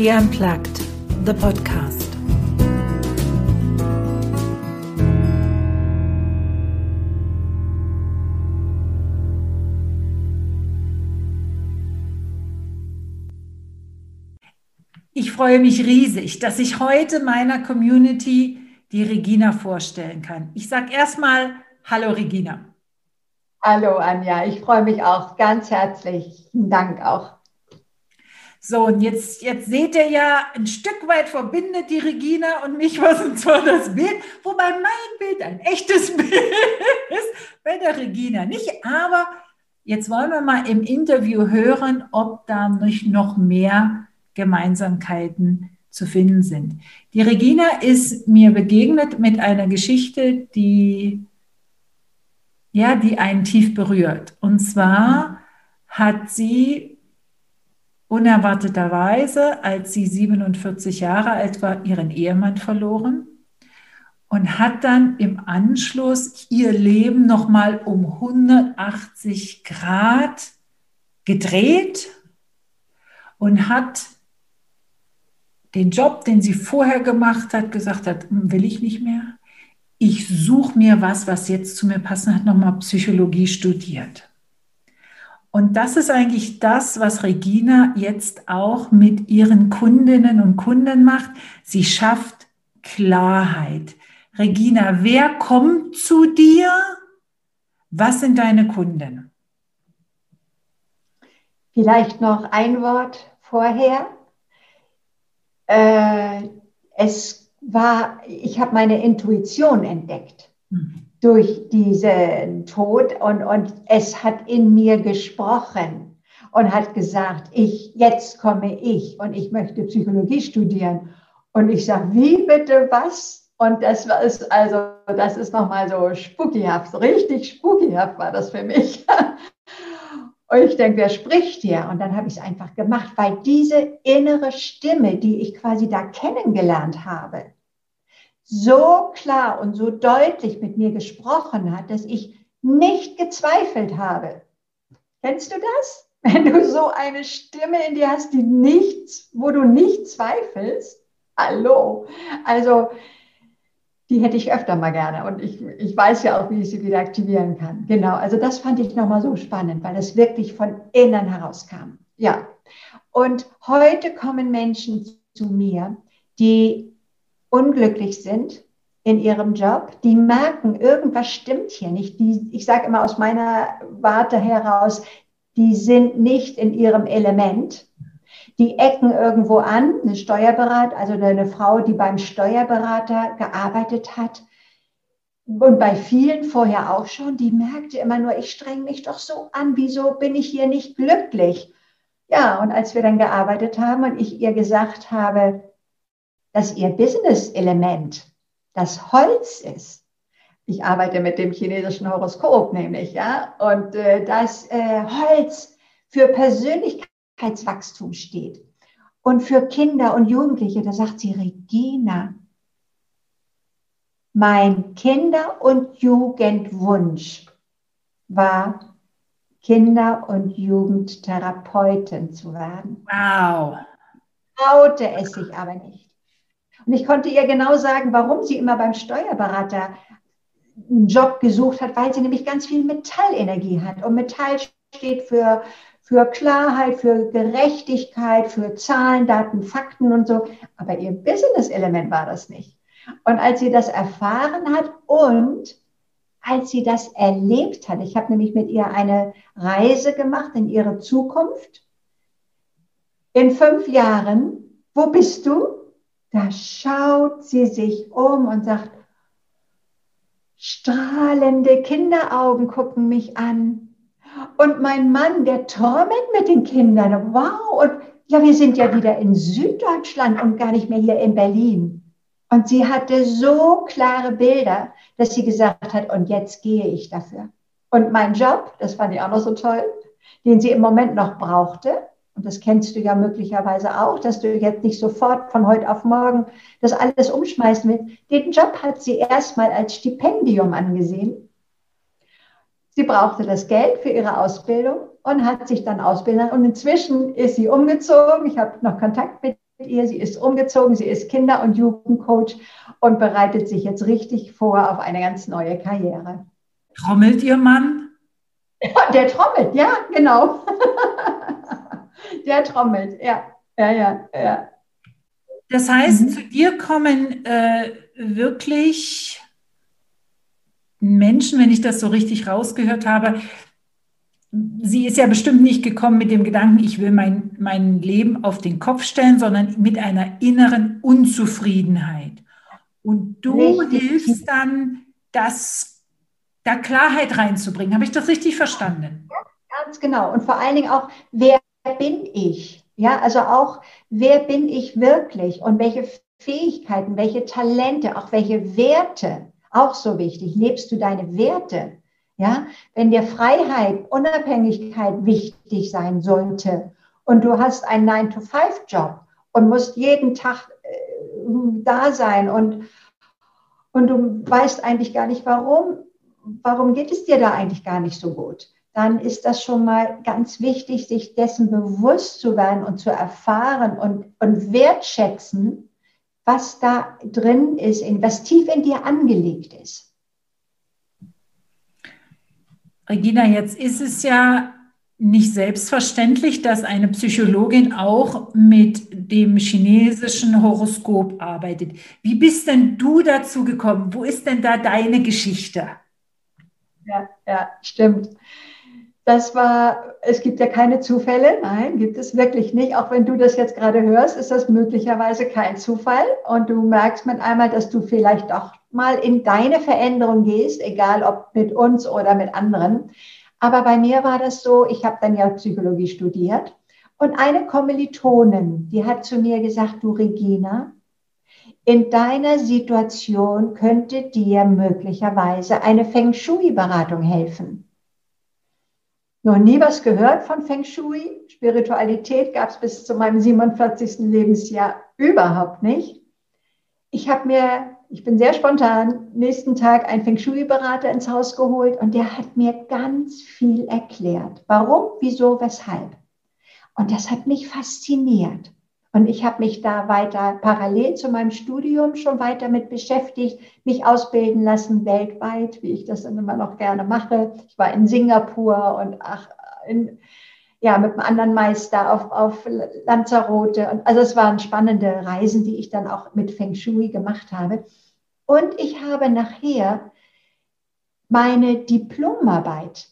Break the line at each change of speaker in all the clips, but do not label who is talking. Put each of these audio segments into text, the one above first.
Tea Unplugged, the podcast. Ich freue mich riesig, dass ich heute meiner Community die Regina vorstellen kann. Ich sage erstmal Hallo Regina.
Hallo Anja, ich freue mich auch ganz herzlichen Dank auch.
So, und jetzt, jetzt seht ihr ja, ein Stück weit verbindet die Regina und mich, was und zwar das Bild, wobei mein Bild ein echtes Bild ist, bei der Regina nicht. Aber jetzt wollen wir mal im Interview hören, ob da nicht noch mehr Gemeinsamkeiten zu finden sind. Die Regina ist mir begegnet mit einer Geschichte, die ja, die einen tief berührt. Und zwar hat sie unerwarteterweise, als sie 47 Jahre alt war, ihren Ehemann verloren und hat dann im Anschluss ihr Leben nochmal um 180 Grad gedreht und hat den Job, den sie vorher gemacht hat, gesagt hat, hm, will ich nicht mehr ich suche mir was, was jetzt zu mir passt, hat nochmal Psychologie studiert. Und das ist eigentlich das, was Regina jetzt auch mit ihren Kundinnen und Kunden macht. Sie schafft Klarheit. Regina, wer kommt zu dir? Was sind deine Kunden?
Vielleicht noch ein Wort vorher. Äh, es war, ich habe meine Intuition entdeckt mhm. Durch diesen Tod und, und es hat in mir gesprochen und hat gesagt, ich, jetzt komme ich und ich möchte Psychologie studieren. Und ich sage, wie bitte was? Und das ist also, das ist nochmal so spookyhaft, richtig spookyhaft war das für mich. Und ich denke, wer spricht hier? Und dann habe ich es einfach gemacht, weil diese innere Stimme, die ich quasi da kennengelernt habe, so klar und so deutlich mit mir gesprochen hat, dass ich nicht gezweifelt habe. Kennst du das? Wenn du so eine Stimme in dir hast, die nichts, wo du nicht zweifelst. Hallo. Also, die hätte ich öfter mal gerne. Und ich, ich weiß ja auch, wie ich sie wieder aktivieren kann. Genau. Also, das fand ich nochmal so spannend, weil es wirklich von innen herauskam. Ja. Und heute kommen Menschen zu mir, die unglücklich sind in ihrem Job, die merken, irgendwas stimmt hier nicht. Die, ich sage immer aus meiner Warte heraus, die sind nicht in ihrem Element. Die ecken irgendwo an, eine Steuerberater, also eine Frau, die beim Steuerberater gearbeitet hat, und bei vielen vorher auch schon, die merkte immer nur, ich streng mich doch so an, wieso bin ich hier nicht glücklich? Ja, und als wir dann gearbeitet haben und ich ihr gesagt habe, dass ihr Business-Element das Holz ist. Ich arbeite mit dem chinesischen Horoskop nämlich, ja, und äh, das äh, Holz für Persönlichkeitswachstum steht und für Kinder und Jugendliche. Da sagt sie, Regina, mein Kinder- und Jugendwunsch war, Kinder- und Jugendtherapeutin zu werden.
Wow.
Traute es sich aber nicht. Und ich konnte ihr genau sagen, warum sie immer beim Steuerberater einen Job gesucht hat, weil sie nämlich ganz viel Metallenergie hat. Und Metall steht für, für Klarheit, für Gerechtigkeit, für Zahlen, Daten, Fakten und so. Aber ihr Business-Element war das nicht. Und als sie das erfahren hat und als sie das erlebt hat, ich habe nämlich mit ihr eine Reise gemacht in ihre Zukunft. In fünf Jahren, wo bist du? Da schaut sie sich um und sagt, strahlende Kinderaugen gucken mich an. Und mein Mann, der torment mit den Kindern. Wow. Und ja, wir sind ja wieder in Süddeutschland und gar nicht mehr hier in Berlin. Und sie hatte so klare Bilder, dass sie gesagt hat, und jetzt gehe ich dafür. Und mein Job, das fand ich auch noch so toll, den sie im Moment noch brauchte, und das kennst du ja möglicherweise auch, dass du jetzt nicht sofort von heute auf morgen das alles umschmeißen willst. Den Job hat sie erstmal als Stipendium angesehen. Sie brauchte das Geld für ihre Ausbildung und hat sich dann ausbilden. Und inzwischen ist sie umgezogen. Ich habe noch Kontakt mit ihr. Sie ist umgezogen, sie ist Kinder- und Jugendcoach und bereitet sich jetzt richtig vor auf eine ganz neue Karriere.
Trommelt Ihr Mann?
Der trommelt, ja, genau. der trommelt, ja, ja, ja, ja.
Das heißt, mhm. zu dir kommen äh, wirklich Menschen, wenn ich das so richtig rausgehört habe, sie ist ja bestimmt nicht gekommen mit dem Gedanken, ich will mein, mein Leben auf den Kopf stellen, sondern mit einer inneren Unzufriedenheit. Und du richtig. hilfst dann, das, da Klarheit reinzubringen. Habe ich das richtig verstanden?
Ja, ganz genau. Und vor allen Dingen auch, wer bin ich? Ja, also auch, wer bin ich wirklich und welche Fähigkeiten, welche Talente, auch welche Werte, auch so wichtig. Lebst du deine Werte? Ja, wenn dir Freiheit, Unabhängigkeit wichtig sein sollte und du hast einen 9-to-5-Job und musst jeden Tag äh, da sein und, und du weißt eigentlich gar nicht, warum, warum geht es dir da eigentlich gar nicht so gut, dann ist das schon mal ganz wichtig, sich dessen bewusst zu werden und zu erfahren und, und wertschätzen, was da drin ist, was tief in dir angelegt ist.
Regina, jetzt ist es ja nicht selbstverständlich, dass eine Psychologin auch mit dem chinesischen Horoskop arbeitet. Wie bist denn du dazu gekommen? Wo ist denn da deine Geschichte?
Ja, ja, stimmt. Das war, es gibt ja keine Zufälle, nein, gibt es wirklich nicht. Auch wenn du das jetzt gerade hörst, ist das möglicherweise kein Zufall. Und du merkst mit einmal, dass du vielleicht auch mal in deine Veränderung gehst, egal ob mit uns oder mit anderen. Aber bei mir war das so, ich habe dann ja Psychologie studiert und eine Kommilitonin, die hat zu mir gesagt, du Regina, in deiner Situation könnte dir möglicherweise eine Feng Shui-Beratung helfen. Noch nie was gehört von Feng Shui. Spiritualität gab es bis zu meinem 47. Lebensjahr überhaupt nicht. Ich habe mir ich bin sehr spontan, nächsten Tag einen Feng Shui-Berater ins Haus geholt und der hat mir ganz viel erklärt. Warum, wieso, weshalb. Und das hat mich fasziniert. Und ich habe mich da weiter parallel zu meinem Studium schon weiter mit beschäftigt, mich ausbilden lassen weltweit, wie ich das dann immer noch gerne mache. Ich war in Singapur und ach, in, ja, mit einem anderen Meister auf, auf Lanzarote. Und also es waren spannende Reisen, die ich dann auch mit Feng Shui gemacht habe. Und ich habe nachher meine Diplomarbeit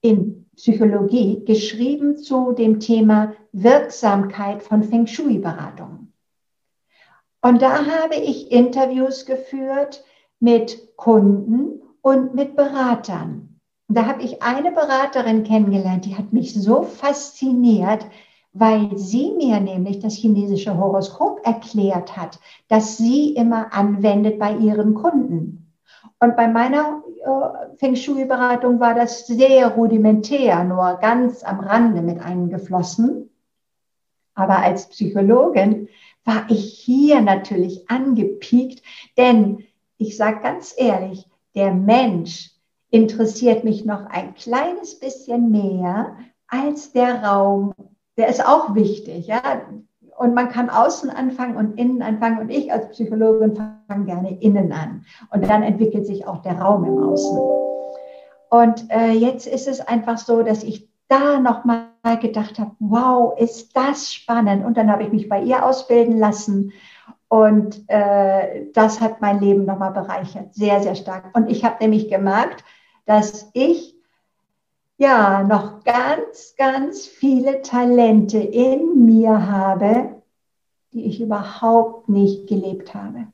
in Psychologie geschrieben zu dem Thema Wirksamkeit von Feng Shui-Beratungen. Und da habe ich Interviews geführt mit Kunden und mit Beratern. Da habe ich eine Beraterin kennengelernt, die hat mich so fasziniert, weil sie mir nämlich das chinesische Horoskop erklärt hat, das sie immer anwendet bei ihren Kunden. Und bei meiner äh, Feng Shui-Beratung war das sehr rudimentär, nur ganz am Rande mit eingeflossen. Aber als Psychologin war ich hier natürlich angepiekt, denn ich sage ganz ehrlich, der Mensch interessiert mich noch ein kleines bisschen mehr als der Raum. Der ist auch wichtig, ja. Und man kann außen anfangen und innen anfangen. Und ich als Psychologin fange gerne innen an. Und dann entwickelt sich auch der Raum im Außen. Und äh, jetzt ist es einfach so, dass ich da nochmal gedacht habe, wow, ist das spannend. Und dann habe ich mich bei ihr ausbilden lassen. Und äh, das hat mein Leben nochmal bereichert, sehr, sehr stark. Und ich habe nämlich gemerkt, dass ich ja noch ganz, ganz viele Talente in mir habe, die ich überhaupt nicht gelebt habe.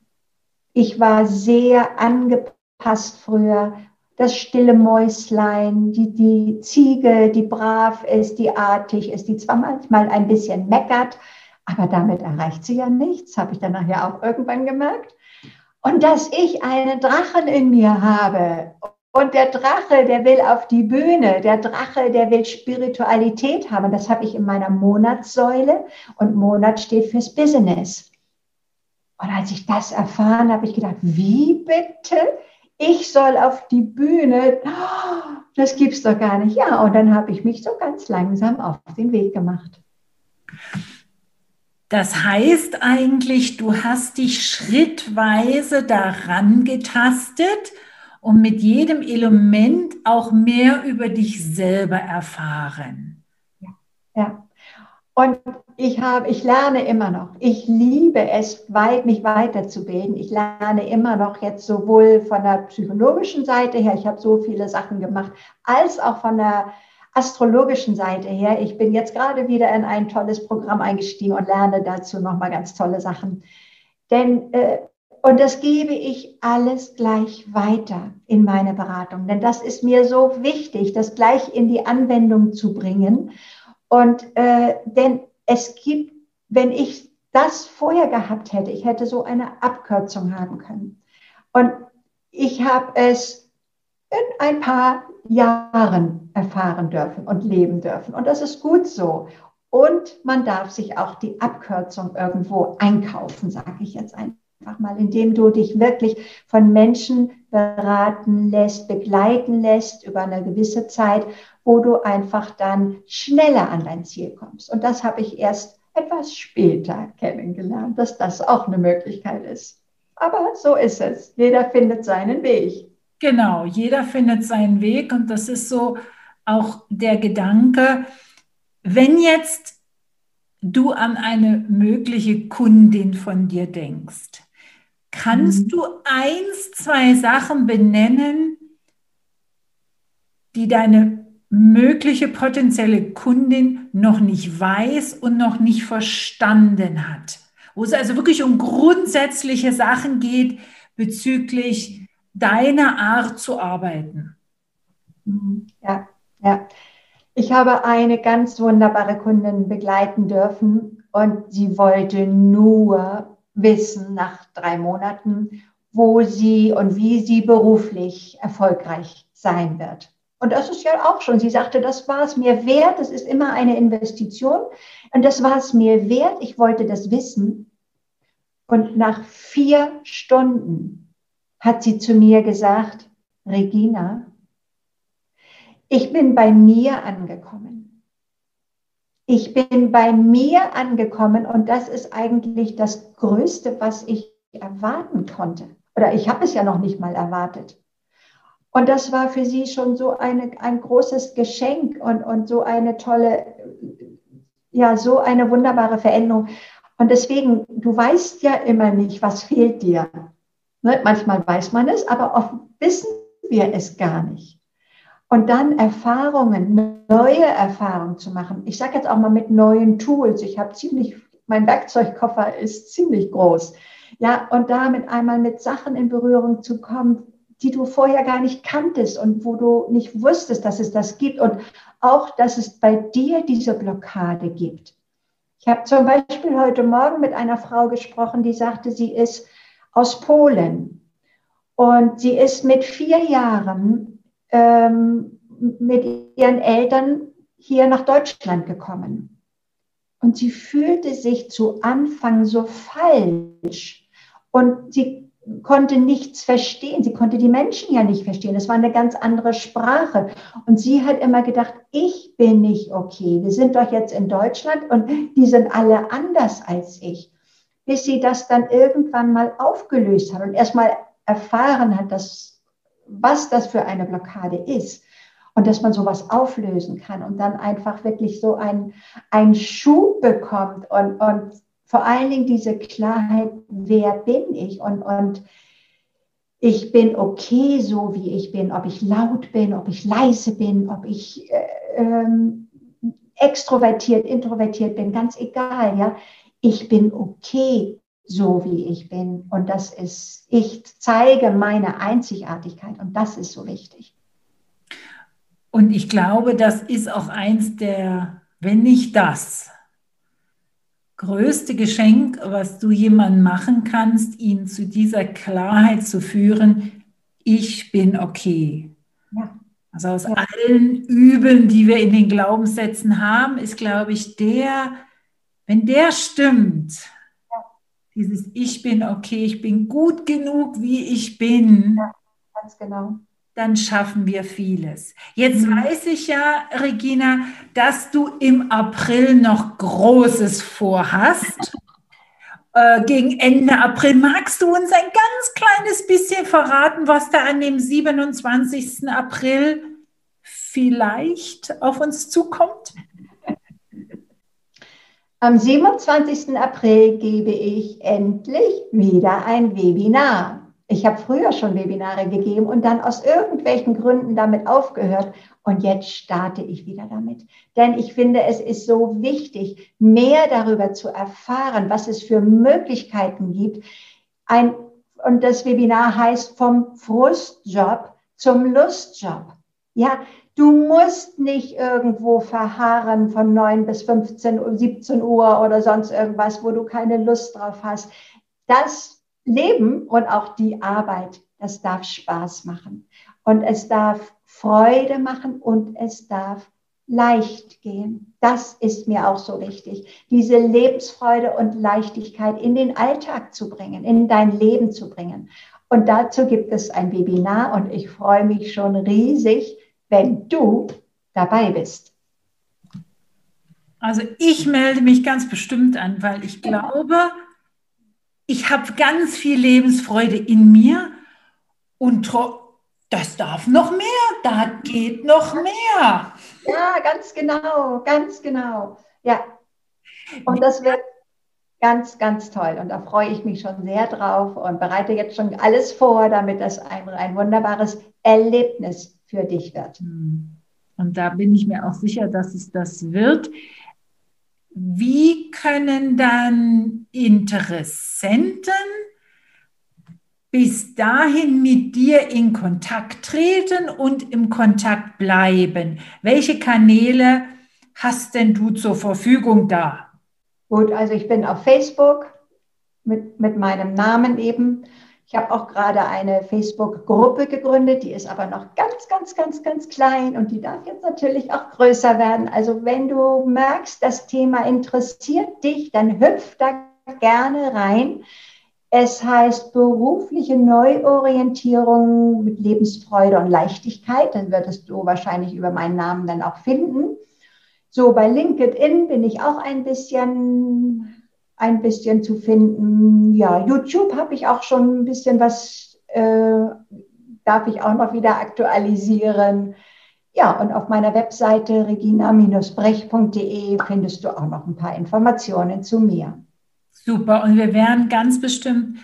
Ich war sehr angepasst früher. Das stille Mäuslein, die, die Ziege, die brav ist, die artig ist, die zwar manchmal ein bisschen meckert, aber damit erreicht sie ja nichts, habe ich dann nachher auch irgendwann gemerkt. Und dass ich einen Drachen in mir habe und der Drache, der will auf die Bühne. Der Drache, der will Spiritualität haben. Das habe ich in meiner Monatssäule. Und Monat steht fürs Business. Und als ich das erfahren habe, ich gedacht, wie bitte? Ich soll auf die Bühne. Das gibt's doch gar nicht. Ja, und dann habe ich mich so ganz langsam auf den Weg gemacht.
Das heißt eigentlich, du hast dich schrittweise daran getastet und mit jedem Element auch mehr über dich selber erfahren.
Ja. Und ich habe, ich lerne immer noch. Ich liebe es, weit, mich weiterzubilden. Ich lerne immer noch jetzt sowohl von der psychologischen Seite her, ich habe so viele Sachen gemacht, als auch von der astrologischen Seite her. Ich bin jetzt gerade wieder in ein tolles Programm eingestiegen und lerne dazu nochmal ganz tolle Sachen. Denn, äh, und das gebe ich alles gleich weiter in meine Beratung. Denn das ist mir so wichtig, das gleich in die Anwendung zu bringen. Und äh, denn es gibt, wenn ich das vorher gehabt hätte, ich hätte so eine Abkürzung haben können. Und ich habe es in ein paar Jahren erfahren dürfen und leben dürfen. Und das ist gut so. Und man darf sich auch die Abkürzung irgendwo einkaufen, sage ich jetzt einfach mal, indem du dich wirklich von Menschen beraten lässt, begleiten lässt über eine gewisse Zeit, wo du einfach dann schneller an dein Ziel kommst. Und das habe ich erst etwas später kennengelernt, dass das auch eine Möglichkeit ist. Aber so ist es. Jeder findet seinen Weg.
Genau, jeder findet seinen Weg und das ist so auch der Gedanke, wenn jetzt du an eine mögliche Kundin von dir denkst, kannst mhm. du eins, zwei Sachen benennen, die deine mögliche potenzielle Kundin noch nicht weiß und noch nicht verstanden hat? Wo es also wirklich um grundsätzliche Sachen geht bezüglich deiner Art zu arbeiten.
Mhm. Ja, ja. Ich habe eine ganz wunderbare Kundin begleiten dürfen und sie wollte nur wissen nach drei Monaten, wo sie und wie sie beruflich erfolgreich sein wird. Und das ist ja auch schon, sie sagte, das war es mir wert, das ist immer eine Investition und das war es mir wert, ich wollte das wissen. Und nach vier Stunden hat sie zu mir gesagt, Regina, ich bin bei mir angekommen. Ich bin bei mir angekommen und das ist eigentlich das Größte, was ich erwarten konnte. Oder ich habe es ja noch nicht mal erwartet. Und das war für sie schon so eine, ein großes Geschenk und, und so eine tolle, ja, so eine wunderbare Veränderung. Und deswegen, du weißt ja immer nicht, was fehlt dir. Ne? Manchmal weiß man es, aber oft wissen wir es gar nicht. Und dann Erfahrungen, neue Erfahrungen zu machen. Ich sage jetzt auch mal mit neuen Tools. Ich habe ziemlich, mein Werkzeugkoffer ist ziemlich groß. Ja, und damit einmal mit Sachen in Berührung zu kommen, die du vorher gar nicht kanntest und wo du nicht wusstest, dass es das gibt und auch, dass es bei dir diese Blockade gibt. Ich habe zum Beispiel heute Morgen mit einer Frau gesprochen, die sagte, sie ist aus Polen. Und sie ist mit vier Jahren ähm, mit ihren Eltern hier nach Deutschland gekommen. Und sie fühlte sich zu Anfang so falsch. Und sie konnte nichts verstehen. Sie konnte die Menschen ja nicht verstehen. Es war eine ganz andere Sprache. Und sie hat immer gedacht, ich bin nicht okay. Wir sind doch jetzt in Deutschland und die sind alle anders als ich bis sie das dann irgendwann mal aufgelöst hat und erstmal erfahren hat, dass, was das für eine Blockade ist und dass man sowas auflösen kann und dann einfach wirklich so einen, einen Schub bekommt und, und vor allen Dingen diese Klarheit, wer bin ich und, und ich bin okay so, wie ich bin, ob ich laut bin, ob ich leise bin, ob ich äh, ähm, extrovertiert, introvertiert bin, ganz egal, ja. Ich bin okay, so wie ich bin. Und das ist, ich zeige meine Einzigartigkeit und das ist so wichtig.
Und ich glaube, das ist auch eins der, wenn nicht das, größte Geschenk, was du jemandem machen kannst, ihn zu dieser Klarheit zu führen, ich bin okay. Ja. Also aus ja. allen Übeln, die wir in den Glaubenssätzen haben, ist, glaube ich, der, wenn der stimmt. Dieses Ich bin okay, ich bin gut genug, wie ich bin, ja,
ganz genau.
dann schaffen wir vieles. Jetzt mhm. weiß ich ja, Regina, dass du im April noch Großes vorhast. Äh, gegen Ende April. Magst du uns ein ganz kleines bisschen verraten, was da an dem 27. April vielleicht auf uns zukommt?
Am 27. April gebe ich endlich wieder ein Webinar. Ich habe früher schon Webinare gegeben und dann aus irgendwelchen Gründen damit aufgehört. Und jetzt starte ich wieder damit. Denn ich finde, es ist so wichtig, mehr darüber zu erfahren, was es für Möglichkeiten gibt. Ein, und das Webinar heißt vom Frustjob zum Lustjob. Ja, du musst nicht irgendwo verharren von 9 bis 15, 17 Uhr oder sonst irgendwas, wo du keine Lust drauf hast. Das Leben und auch die Arbeit, das darf Spaß machen. Und es darf Freude machen und es darf leicht gehen. Das ist mir auch so wichtig, diese Lebensfreude und Leichtigkeit in den Alltag zu bringen, in dein Leben zu bringen. Und dazu gibt es ein Webinar und ich freue mich schon riesig, wenn du dabei bist.
Also ich melde mich ganz bestimmt an, weil ich glaube, ich habe ganz viel Lebensfreude in mir und das darf noch mehr, da geht noch mehr.
Ja, ganz genau, ganz genau. Ja. Und das wird ganz, ganz toll. Und da freue ich mich schon sehr drauf und bereite jetzt schon alles vor, damit das ein, ein wunderbares Erlebnis für dich wird. Hm.
Und da bin ich mir auch sicher, dass es das wird. Wie können dann Interessenten bis dahin mit dir in Kontakt treten und im Kontakt bleiben? Welche Kanäle hast denn du zur Verfügung da?
Gut, also ich bin auf Facebook mit, mit meinem Namen eben ich habe auch gerade eine Facebook-Gruppe gegründet, die ist aber noch ganz, ganz, ganz, ganz klein und die darf jetzt natürlich auch größer werden. Also wenn du merkst, das Thema interessiert dich, dann hüpf da gerne rein. Es heißt berufliche Neuorientierung mit Lebensfreude und Leichtigkeit. Dann würdest du wahrscheinlich über meinen Namen dann auch finden. So, bei LinkedIn bin ich auch ein bisschen ein bisschen zu finden. Ja, YouTube habe ich auch schon ein bisschen was, äh, darf ich auch noch wieder aktualisieren. Ja, und auf meiner Webseite regina-brech.de findest du auch noch ein paar Informationen zu mir.
Super, und wir werden ganz bestimmt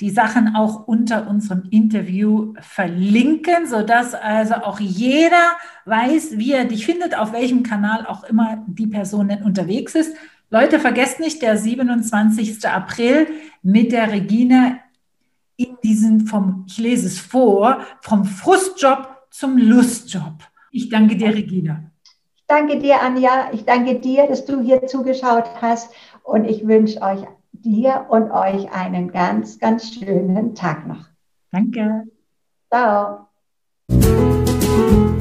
die Sachen auch unter unserem Interview verlinken, sodass also auch jeder weiß, wie er dich findet, auf welchem Kanal auch immer die Person unterwegs ist. Leute, vergesst nicht, der 27. April mit der Regina in diesen vom, ich lese es vor, vom Frustjob zum Lustjob. Ich danke dir, Regina.
Ich danke dir, Anja. Ich danke dir, dass du hier zugeschaut hast. Und ich wünsche euch, dir und euch einen ganz, ganz schönen Tag noch.
Danke.
Ciao.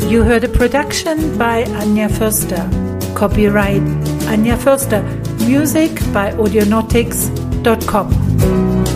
You heard a production by Anja Förster. Copyright Anja Förster. Music by audionautics.com.